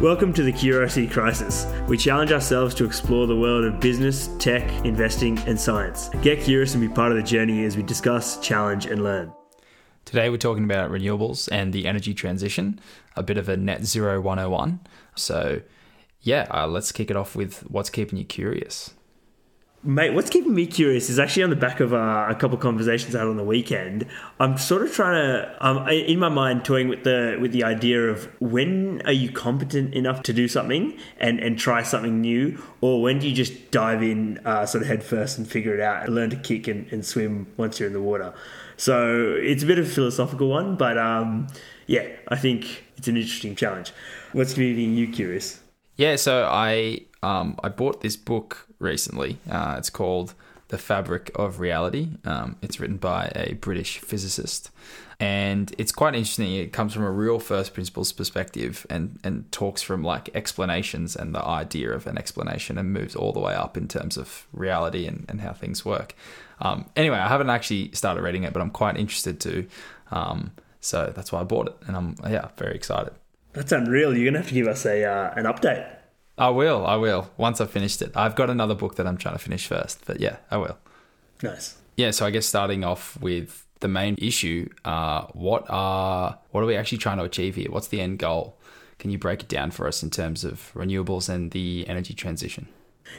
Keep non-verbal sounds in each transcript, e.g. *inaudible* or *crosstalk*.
Welcome to the Curiosity Crisis. We challenge ourselves to explore the world of business, tech, investing, and science. Get curious and be part of the journey as we discuss, challenge, and learn. Today, we're talking about renewables and the energy transition, a bit of a net zero 101. So, yeah, uh, let's kick it off with what's keeping you curious. Mate, what's keeping me curious is actually on the back of uh, a couple of conversations I had on the weekend. I'm sort of trying to, in my mind, toying with the with the idea of when are you competent enough to do something and, and try something new, or when do you just dive in uh, sort of head first and figure it out and learn to kick and, and swim once you're in the water. So it's a bit of a philosophical one, but um, yeah, I think it's an interesting challenge. What's keeping you curious? Yeah, so I um, I bought this book recently. Uh, it's called The Fabric of Reality. Um, it's written by a British physicist. And it's quite interesting. It comes from a real first principles perspective and, and talks from like explanations and the idea of an explanation and moves all the way up in terms of reality and, and how things work. Um, anyway, I haven't actually started reading it, but I'm quite interested to. Um, so that's why I bought it. And I'm, yeah, very excited. That's unreal. You're going to have to give us a uh, an update. I will. I will. Once I've finished it. I've got another book that I'm trying to finish first, but yeah, I will. Nice. Yeah, so I guess starting off with the main issue, uh, what are what are we actually trying to achieve here? What's the end goal? Can you break it down for us in terms of renewables and the energy transition?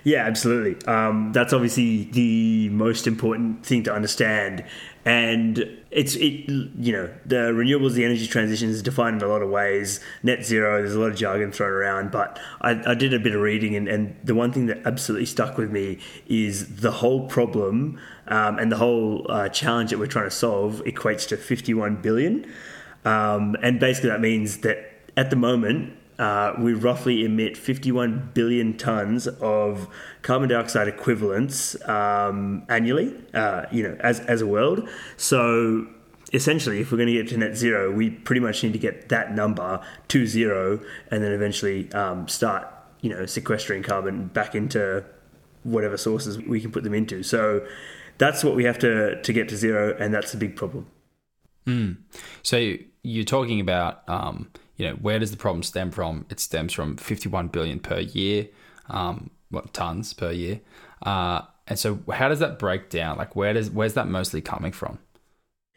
Yeah, absolutely. Um, that's obviously the most important thing to understand. And it's it you know the renewables, the energy transition is defined in a lot of ways. Net zero, there's a lot of jargon thrown around, but I, I did a bit of reading, and, and the one thing that absolutely stuck with me is the whole problem um, and the whole uh, challenge that we're trying to solve equates to 51 billion, um, and basically that means that at the moment uh, we roughly emit 51 billion tons of carbon dioxide equivalents um, annually, uh, you know, as, as a world. So essentially, if we're going to get to net zero, we pretty much need to get that number to zero and then eventually um, start, you know, sequestering carbon back into whatever sources we can put them into. So that's what we have to, to get to zero, and that's a big problem. Mm. So you're talking about um, you know, where does the problem stem from? It stems from 51 billion per year, um, what tons per year. Uh, and so, how does that break down? Like, where does where's that mostly coming from?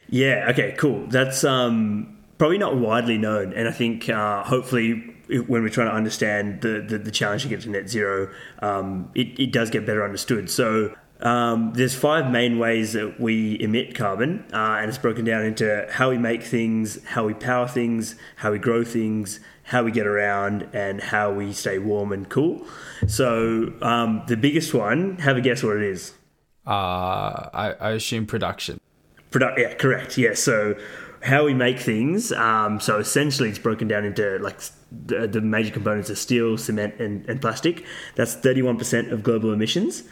Yeah. Okay. Cool. That's um, probably not widely known, and I think uh, hopefully when we're trying to understand the, the, the, challenge to get to net zero, um, it, it does get better understood. So um, there's five main ways that we emit carbon, uh, and it's broken down into how we make things, how we power things, how we grow things, how we get around, and how we stay warm and cool. So um, the biggest one, have a guess what it is. Uh, I, I assume production. Produ- yeah, correct. Yeah, so how we make things. Um, so essentially, it's broken down into like the, the major components of steel, cement, and, and plastic. That's 31% of global emissions.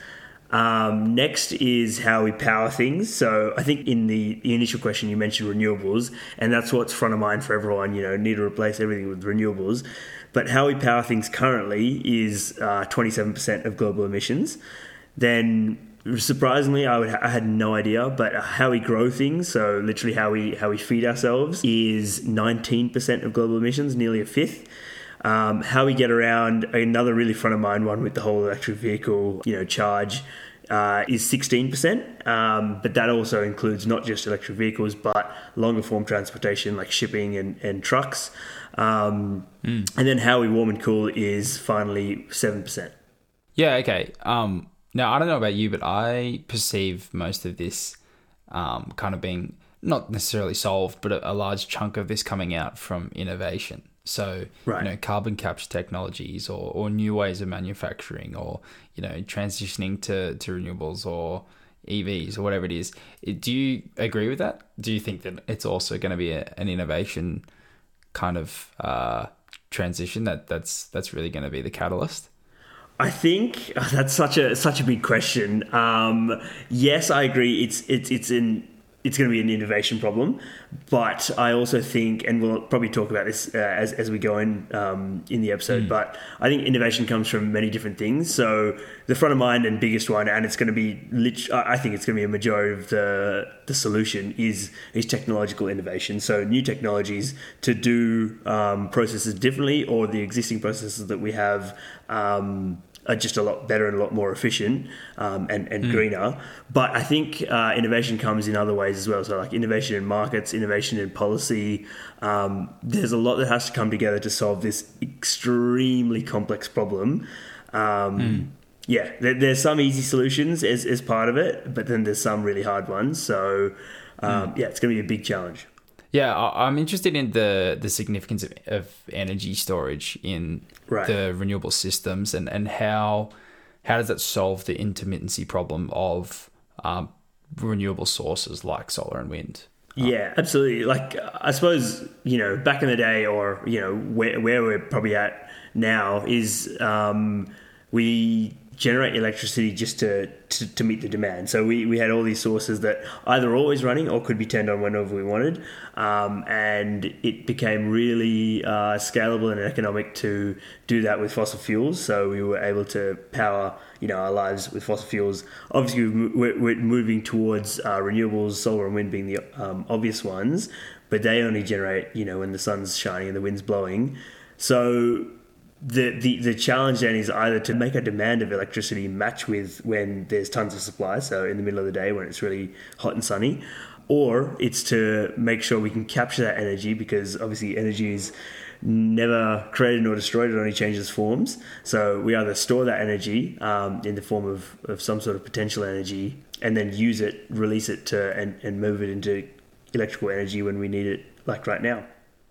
Um, next is how we power things. So I think in the, the, initial question you mentioned renewables, and that's what's front of mind for everyone. You know, need to replace everything with renewables. But how we power things currently is uh, 27% of global emissions. Then surprisingly I, would, I had no idea but how we grow things so literally how we how we feed ourselves is 19% of global emissions nearly a fifth um, how we get around another really front of mind one with the whole electric vehicle, you know, charge uh, is 16%, um, but that also includes not just electric vehicles, but longer form transportation like shipping and, and trucks. Um, mm. And then how we warm and cool is finally 7%. Yeah, okay. Um, now, I don't know about you, but I perceive most of this um, kind of being not necessarily solved, but a, a large chunk of this coming out from innovation. So, right. you know, carbon capture technologies or, or new ways of manufacturing or, you know, transitioning to, to renewables or EVs or whatever it is. Do you agree with that? Do you think that it's also going to be a, an innovation kind of uh, transition that that's that's really going to be the catalyst? I think oh, *laughs* that's such a such a big question. Um, yes, I agree. It's it's it's an it's going to be an innovation problem. But I also think, and we'll probably talk about this uh, as, as we go in um, in the episode, mm. but I think innovation comes from many different things. So the front of mind and biggest one, and it's going to be, lit- I think it's going to be a majority of the the solution is is technological innovation. So new technologies to do um, processes differently, or the existing processes that we have. Um, are just a lot better and a lot more efficient um, and, and mm. greener. But I think uh, innovation comes in other ways as well. So, like innovation in markets, innovation in policy. Um, there's a lot that has to come together to solve this extremely complex problem. Um, mm. Yeah, there, there's some easy solutions as, as part of it, but then there's some really hard ones. So, mm. yeah, it's going to be a big challenge. Yeah, I'm interested in the the significance of, of energy storage in right. the renewable systems and, and how how does that solve the intermittency problem of um, renewable sources like solar and wind? Yeah, absolutely. Like I suppose you know back in the day, or you know where where we're probably at now is um, we generate electricity just to, to, to, meet the demand. So we, we had all these sources that either always running or could be turned on whenever we wanted. Um, and it became really uh, scalable and economic to do that with fossil fuels. So we were able to power you know our lives with fossil fuels. Obviously, we're, we're moving towards uh, renewables, solar and wind being the um, obvious ones, but they only generate you know when the sun's shining and the wind's blowing. So the, the, the challenge then is either to make a demand of electricity match with when there's tons of supply, so in the middle of the day when it's really hot and sunny, or it's to make sure we can capture that energy because obviously energy is never created nor destroyed, it only changes forms. So we either store that energy um, in the form of, of some sort of potential energy and then use it, release it to and, and move it into electrical energy when we need it, like right now.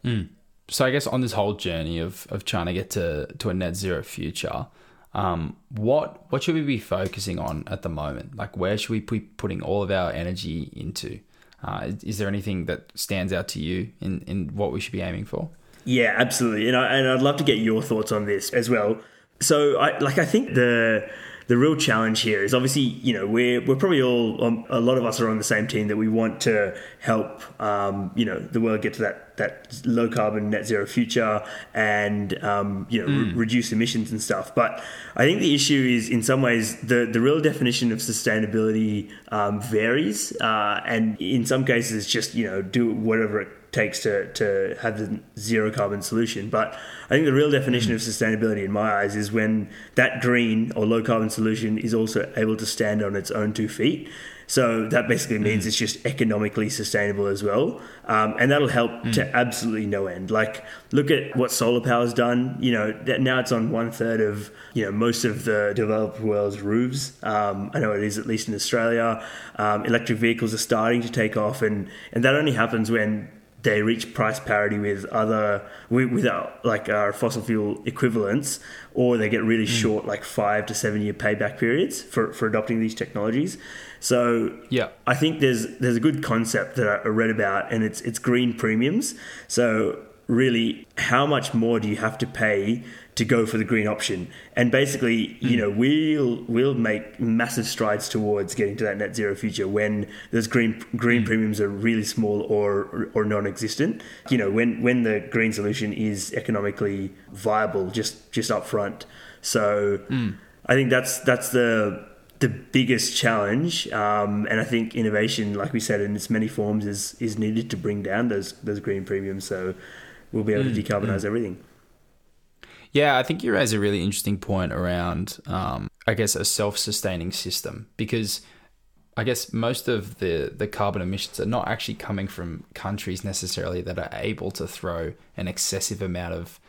Mm so I guess on this whole journey of, of trying to get to, to a net zero future, um, what what should we be focusing on at the moment? Like, where should we be putting all of our energy into? Uh, is, is, there anything that stands out to you in, in what we should be aiming for? Yeah, absolutely, and I, and I'd love to get your thoughts on this as well. So, I like I think the the real challenge here is obviously, you know, we're we're probably all um, a lot of us are on the same team that we want to help, um, you know, the world get to that that low carbon net zero future and um, you know mm. re- reduce emissions and stuff. But I think the issue is in some ways the the real definition of sustainability um, varies, uh, and in some cases it's just you know do whatever it takes to, to have the zero carbon solution. But I think the real definition of sustainability in my eyes is when that green or low carbon solution is also able to stand on its own two feet. So that basically means mm. it's just economically sustainable as well. Um, and that'll help mm. to absolutely no end. Like, look at what solar power has done. You know, now it's on one third of, you know, most of the developed world's roofs. Um, I know it is, at least in Australia. Um, electric vehicles are starting to take off. And, and that only happens when they reach price parity with other with our, like our fossil fuel equivalents, or they get really mm. short, like five to seven year payback periods for, for adopting these technologies. So yeah, I think there's there's a good concept that I read about, and it's it's green premiums. So really, how much more do you have to pay to go for the green option. And basically, you know, we'll we'll make massive strides towards getting to that net zero future when those green green mm. premiums are really small or or non-existent. You know, when when the green solution is economically viable, just just up front. So mm. I think that's that's the the biggest challenge, um, and I think innovation, like we said, in its many forms, is is needed to bring down those those green premiums. So we'll be able mm. to decarbonize mm. everything. Yeah, I think you raise a really interesting point around, um, I guess, a self-sustaining system because I guess most of the the carbon emissions are not actually coming from countries necessarily that are able to throw an excessive amount of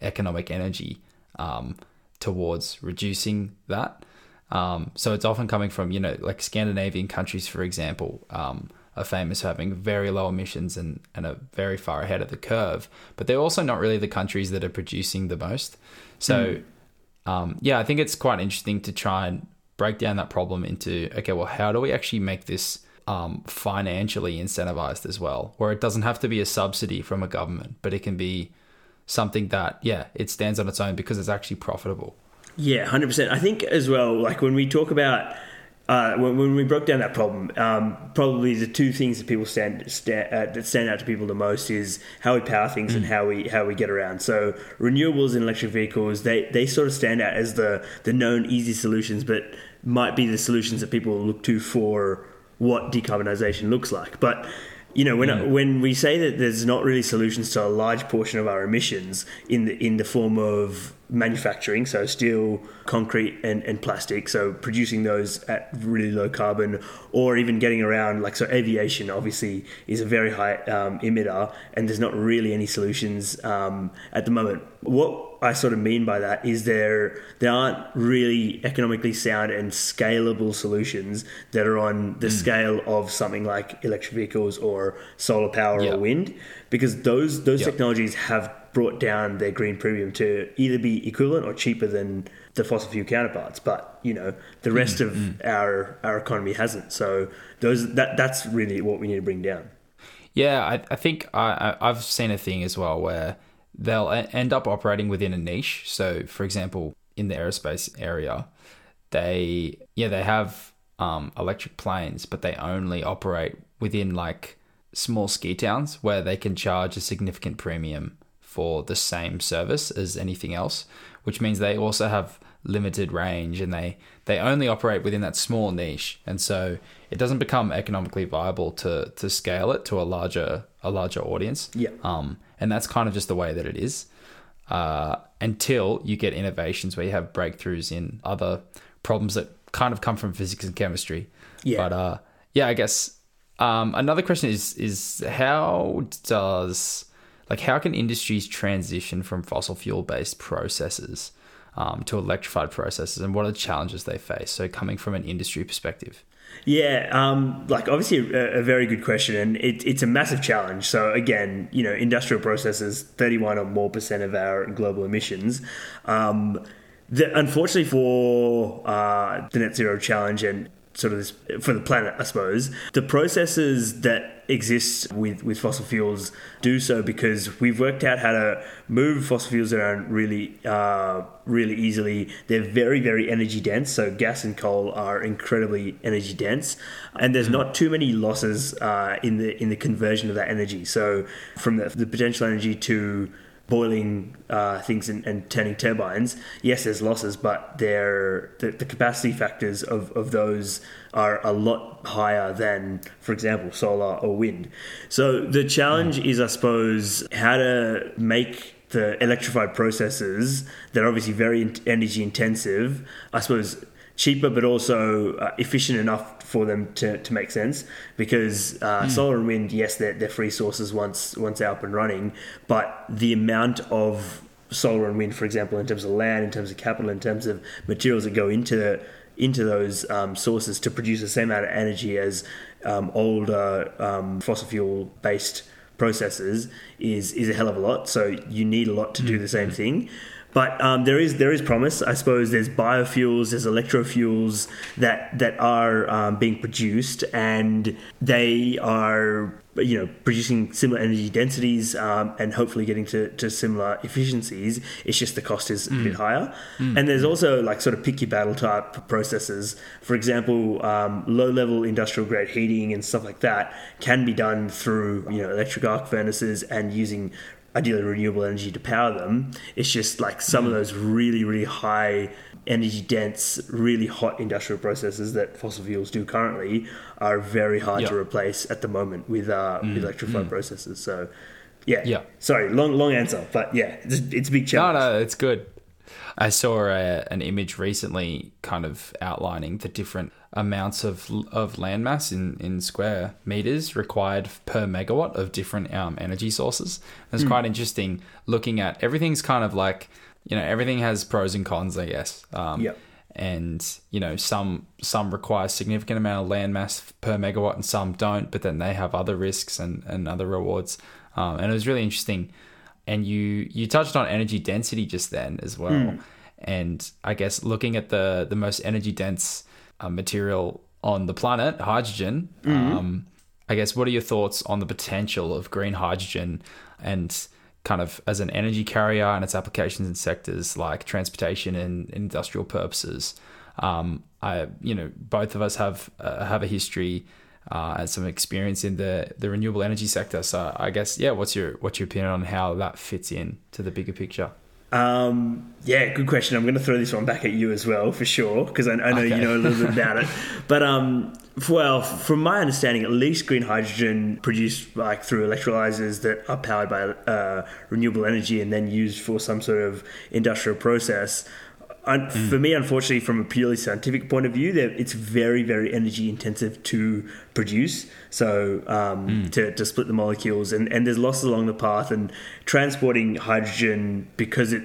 economic energy um, towards reducing that. Um, so it's often coming from you know like Scandinavian countries, for example. Are famous for having very low emissions and, and are very far ahead of the curve. But they're also not really the countries that are producing the most. So, mm. um, yeah, I think it's quite interesting to try and break down that problem into okay, well, how do we actually make this um, financially incentivized as well, where it doesn't have to be a subsidy from a government, but it can be something that, yeah, it stands on its own because it's actually profitable. Yeah, 100%. I think as well, like when we talk about uh, when, when we broke down that problem, um, probably the two things that people stand, stand uh, that stand out to people the most is how we power things and how we how we get around. So renewables and electric vehicles, they, they sort of stand out as the the known easy solutions, but might be the solutions that people look to for what decarbonisation looks like. But you know, when when we say that there's not really solutions to a large portion of our emissions in the in the form of manufacturing, so steel, concrete, and, and plastic, so producing those at really low carbon, or even getting around, like, so aviation obviously is a very high um, emitter, and there's not really any solutions um, at the moment. What I sort of mean by that is there there aren't really economically sound and scalable solutions that are on the scale of something like electric vehicles or solar power Yeah. or wind, because those those Yeah. technologies have brought down their green premium to either be equivalent or cheaper than the fossil fuel counterparts. But you know the rest of our our economy hasn't. So those that that's really what we need to bring down. Yeah, I, I think I, I've seen a thing as well where they'll end up operating within a niche. So, for example, in the aerospace area, they yeah they have um, electric planes, but they only operate within like small ski towns where they can charge a significant premium for the same service as anything else, which means they also have limited range and they they only operate within that small niche and so it doesn't become economically viable to to scale it to a larger a larger audience Yeah. um and that's kind of just the way that it is uh until you get innovations where you have breakthroughs in other problems that kind of come from physics and chemistry Yeah. but uh yeah i guess um another question is is how does like how can industries transition from fossil fuel based processes um, to electrified processes and what are the challenges they face so coming from an industry perspective Yeah, um, like obviously a, a very good question, and it, it's a massive challenge. So again, you know, industrial processes, thirty-one or more percent of our global emissions. Um, the, unfortunately for uh, the net zero challenge and sort of this for the planet, I suppose, the processes that exist with, with fossil fuels do so because we've worked out how to move fossil fuels around really uh, really easily. They're very very energy dense, so gas and coal are incredibly energy dense, and there's not too many losses uh, in the in the conversion of that energy. So from the, the potential energy to boiling uh, things and, and turning turbines, yes, there's losses, but they're, the, the capacity factors of, of those are a lot higher than, for example, solar or wind. So the challenge is, I suppose, how to make the electrified processes that are obviously very energy intensive, I suppose, cheaper but also uh, efficient enough for them to, to make sense. Because uh, solar and wind yes they're, they're free sources once once they're up and running but the amount of solar and wind for example in terms of land in terms of capital in terms of materials that go into the into those um, sources to produce the same amount of energy as um, older um, fossil fuel based processes is is a hell of a lot. So you need a lot to do the same thing but um, there is there is promise. I suppose there's biofuels, there's electrofuels that that are um, being produced, and they are you know producing similar energy densities um, and hopefully getting to, to similar efficiencies. It's just the cost is a bit higher. And there's also like sort of pick your battle type processes. For example, um, low level industrial grade heating and stuff like that can be done through you know electric arc furnaces and using ideally renewable energy to power them. It's just like some of mm. those really, really high energy dense, really hot industrial processes that fossil fuels do currently are very hard to replace at the moment with uh, with mm. electrified mm. processes. So, yeah, Yeah. Sorry, long, long answer, but yeah, it's, it's a big challenge. No, no, it's good. I saw a, an image recently, kind of outlining the different amounts of of landmass in, in square meters required per megawatt of different um, energy sources. It's quite interesting looking at everything's kind of like you know everything has pros and cons, I guess. Um, Yep. And you know some some require significant amount of landmass per megawatt, and some don't. But then they have other risks and, and other rewards. Um, and it was really interesting and you you touched on energy density just then as well and i guess looking at the the most energy dense uh, material on the planet hydrogen um, i guess what are your thoughts on the potential of green hydrogen and kind of as an energy carrier and its applications in sectors like transportation and industrial purposes Um, I, you know, both of us have uh, have a history uh, and some experience in the the renewable energy sector. So I guess, yeah, what's your what's your opinion on how that fits in to the bigger picture? Um, yeah, good question. I'm going to throw this one back at you as well, for sure, because I, I, know okay. you know a little bit about it. *laughs* But um, well, from my understanding, at least green hydrogen produced like through electrolyzers that are powered by uh, renewable energy and then used for some sort of industrial process mm. for me, unfortunately, from a purely scientific point of view, it's very, very energy intensive to produce. So um, mm. to, to split the molecules, and, and there's losses along the path, and transporting hydrogen because it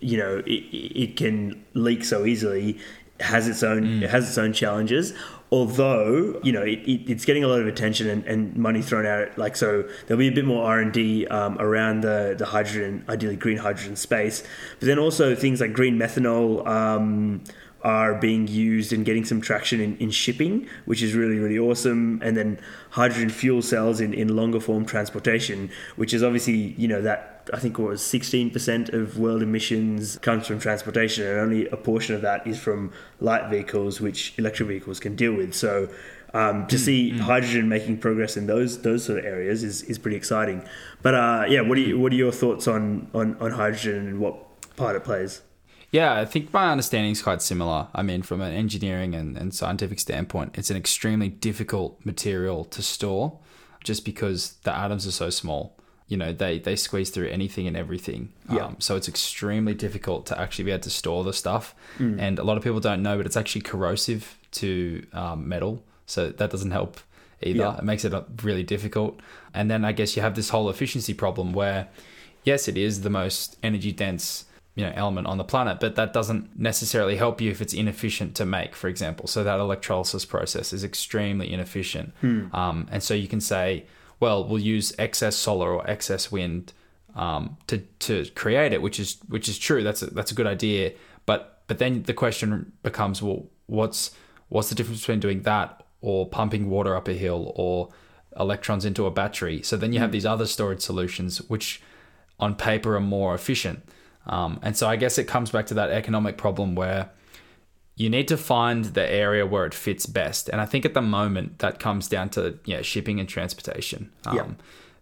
you know it, it can leak so easily has its own mm. it has its own challenges although you know it, it, it's getting a lot of attention and, and, money thrown at it like so there'll be a bit more r&d um, around the, the hydrogen ideally green hydrogen space but then also things like green methanol um, are being used and getting some traction in, in shipping, which is really, really awesome. And then hydrogen fuel cells in, in longer form transportation, which is obviously, you know, that I think it was 16% of world emissions comes from transportation, and only a portion of that is from light vehicles, which electric vehicles can deal with. So um, to mm, see mm. hydrogen making progress in those those sort of areas is, is pretty exciting. But uh, yeah, what are you, what are your thoughts on, on, on hydrogen and what part it plays? Yeah, I think my understanding is quite similar. I mean, from an engineering and, and scientific standpoint, it's an extremely difficult material to store just because the atoms are so small. You know, they, they squeeze through anything and everything. Yeah. Um, so it's extremely difficult to actually be able to store the stuff. Mm. And a lot of people don't know, but it's actually corrosive to um, metal. So that doesn't help either. Yeah. It makes it really difficult. And then I guess you have this whole efficiency problem where, yes, it is the most energy dense you know element on the planet but that doesn't necessarily help you if it's inefficient to make for example so that electrolysis process is extremely inefficient hmm. um, and so you can say well we'll use excess solar or excess wind um, to to create it which is which is true. That's a, that's a good idea. But but then the question becomes well what's what's the difference between doing that or pumping water up a hill or electrons into a battery? So then you have hmm. these other storage solutions which on paper are more efficient. Um, and so I guess it comes back to that economic problem where you need to find the area where it fits best. And I think at the moment that comes down to yeah, shipping and transportation. Um, yeah.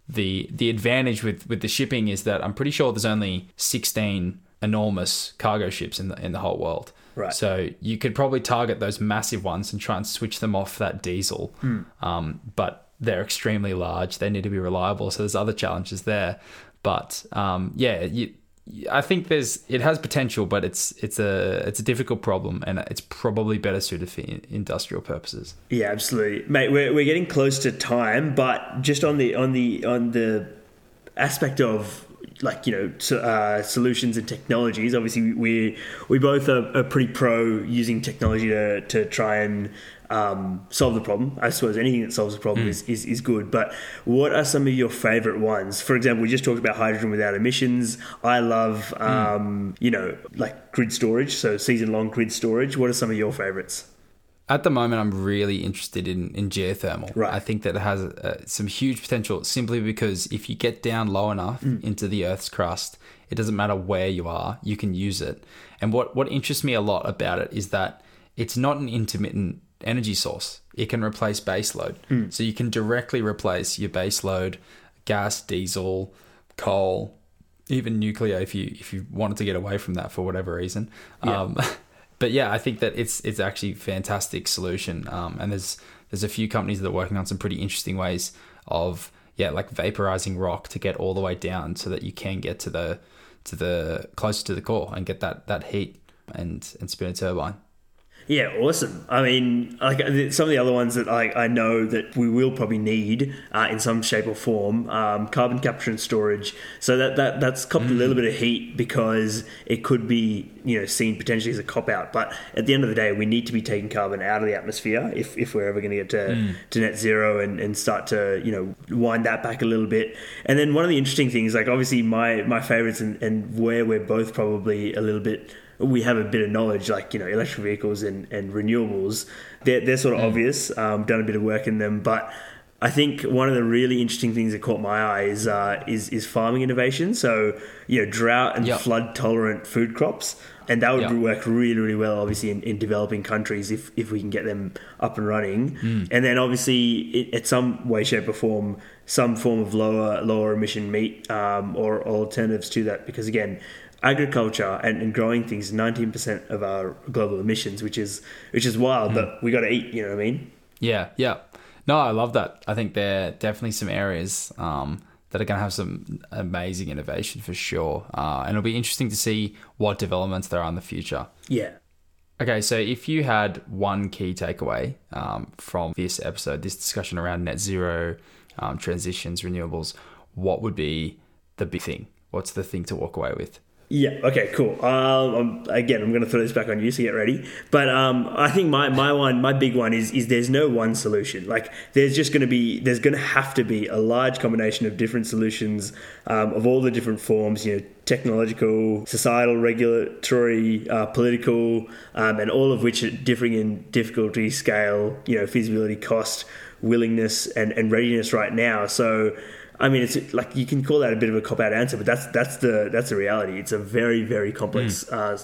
The the advantage with, with the shipping is that I'm pretty sure there's only 16 enormous cargo ships in the in the whole world. Right. So you could probably target those massive ones and try and switch them off that diesel. Mm. Um, but they're extremely large. They need to be reliable. So there's other challenges there. But um, yeah, you, I think there's it has potential, but it's it's a it's a difficult problem, and it's probably better suited for industrial purposes. Yeah, absolutely, mate. We're, we're getting close to time, but just on the on the on the aspect of like you know uh, solutions and technologies. Obviously, we we both are, are pretty pro using technology to to try and um, solve the problem. I suppose anything that solves the problem mm. is, is, is good. But what are some of your favorite ones? For example, we just talked about hydrogen without emissions. I love, mm. um, you know, like grid storage, so season long grid storage. What are some of your favorites? At the moment, I'm really interested in, in geothermal. Right. I think that it has uh, some huge potential simply because if you get down low enough mm. into the Earth's crust, it doesn't matter where you are, you can use it. And what, what interests me a lot about it is that it's not an intermittent energy source. It can replace base load. Mm. So you can directly replace your base load, gas, diesel, coal, even nuclear if you if you wanted to get away from that for whatever reason. Yeah. Um, *laughs* but yeah, I think that it's it's actually a fantastic solution. Um, and there's there's a few companies that are working on some pretty interesting ways of yeah, like vaporizing rock to get all the way down so that you can get to the to the closer to the core and get that that heat and and spin a turbine. Yeah, awesome. I mean, like some of the other ones that I, I know that we will probably need uh, in some shape or form, um, carbon capture and storage. So that, that that's copped mm. a little mm. bit of heat because it could be you know seen potentially as a cop out. But at the end of the day, we need to be taking carbon out of the atmosphere if, if we're ever going to get to, mm. to net zero and, and start to you know wind that back a little bit. And then one of the interesting things, like obviously my my favorites and, and where we're both probably a little bit we have a bit of knowledge, like you know, electric vehicles and, and renewables. They're, they're sort of mm. obvious. Um, done a bit of work in them, but I think one of the really interesting things that caught my eye is uh, is, is farming innovation. So you know, drought and Yep. flood tolerant food crops, and that would Yep. work really really well, obviously in, in developing countries if if we can get them up and running. Hmm. And then obviously, it, at some way, shape, or form, some form of lower lower emission meat um, or alternatives to that, because again. Agriculture and, and growing things, nineteen percent of our global emissions, which is which is wild, Hmm. but we got to eat. You know what I mean? Yeah, yeah. No, I love that. I think there are definitely some areas um, that are going to have some amazing innovation for sure. Uh, and it'll be interesting to see what developments there are in the future. Yeah. Okay, so if you had one key takeaway um, from this episode, this discussion around net zero, um, transitions, renewables, what would be the big thing? What's the thing to walk away with? Yeah. Okay. Cool. Um, I'm, again, I'm going to throw this back on you, so get ready. But um, I think my, my one, my big one is is there's no one solution. Like there's just going to be there's going to have to be a large combination of different solutions um, of all the different forms. You know, technological, societal, regulatory, uh, political, um, and all of which are differing in difficulty, scale, you know, feasibility, cost, willingness, and, and readiness right now. So. I mean, it's like you can call that a bit of a cop out answer, but that's that's the that's the reality. It's a very very complex uh,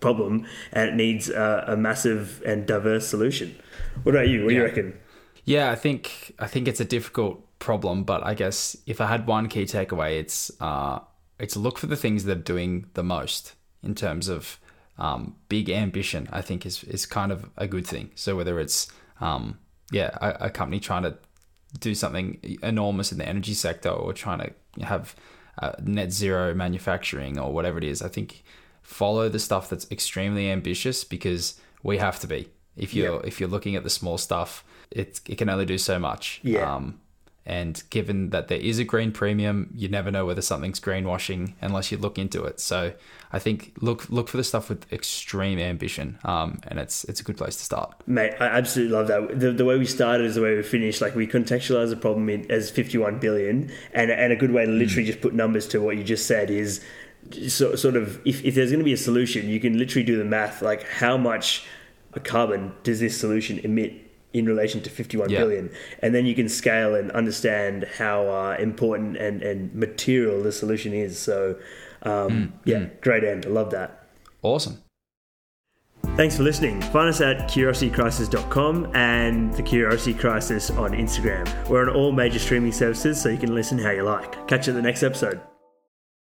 problem, and it needs uh, a massive and diverse solution. What about you? What do you reckon? Yeah, I think I think it's a difficult problem, but I guess if I had one key takeaway, it's uh, it's look for the things that are doing the most in terms of um, big ambition. I think is is kind of a good thing. So whether it's um, yeah a, a company trying to do something enormous in the energy sector or trying to have uh, net zero manufacturing or whatever it is, I think follow the stuff that's extremely ambitious because we have to be. If you're if you're looking at the small stuff, it it can only do so much. Yeah. Um, and given that there is a green premium, you never know whether something's greenwashing unless you look into it. So I think look look for the stuff with extreme ambition, um, and it's it's a good place to start. Mate, I absolutely love that. The, the way we started is the way we finished. Like we contextualize the problem in, as 51 billion, and and a good way to literally just put numbers to what you just said is so, sort of if, if there's going to be a solution, you can literally do the math. Like how much carbon does this solution emit in relation to fifty-one Yeah. billion, and then you can scale and understand how uh, important and and material the solution is. So um, yeah, great end. I love that. Awesome. Thanks for listening. Find us at curiositycrisis.com and the Curiosity Crisis on Instagram. We're on all major streaming services, so you can listen how you like. Catch you at the next episode.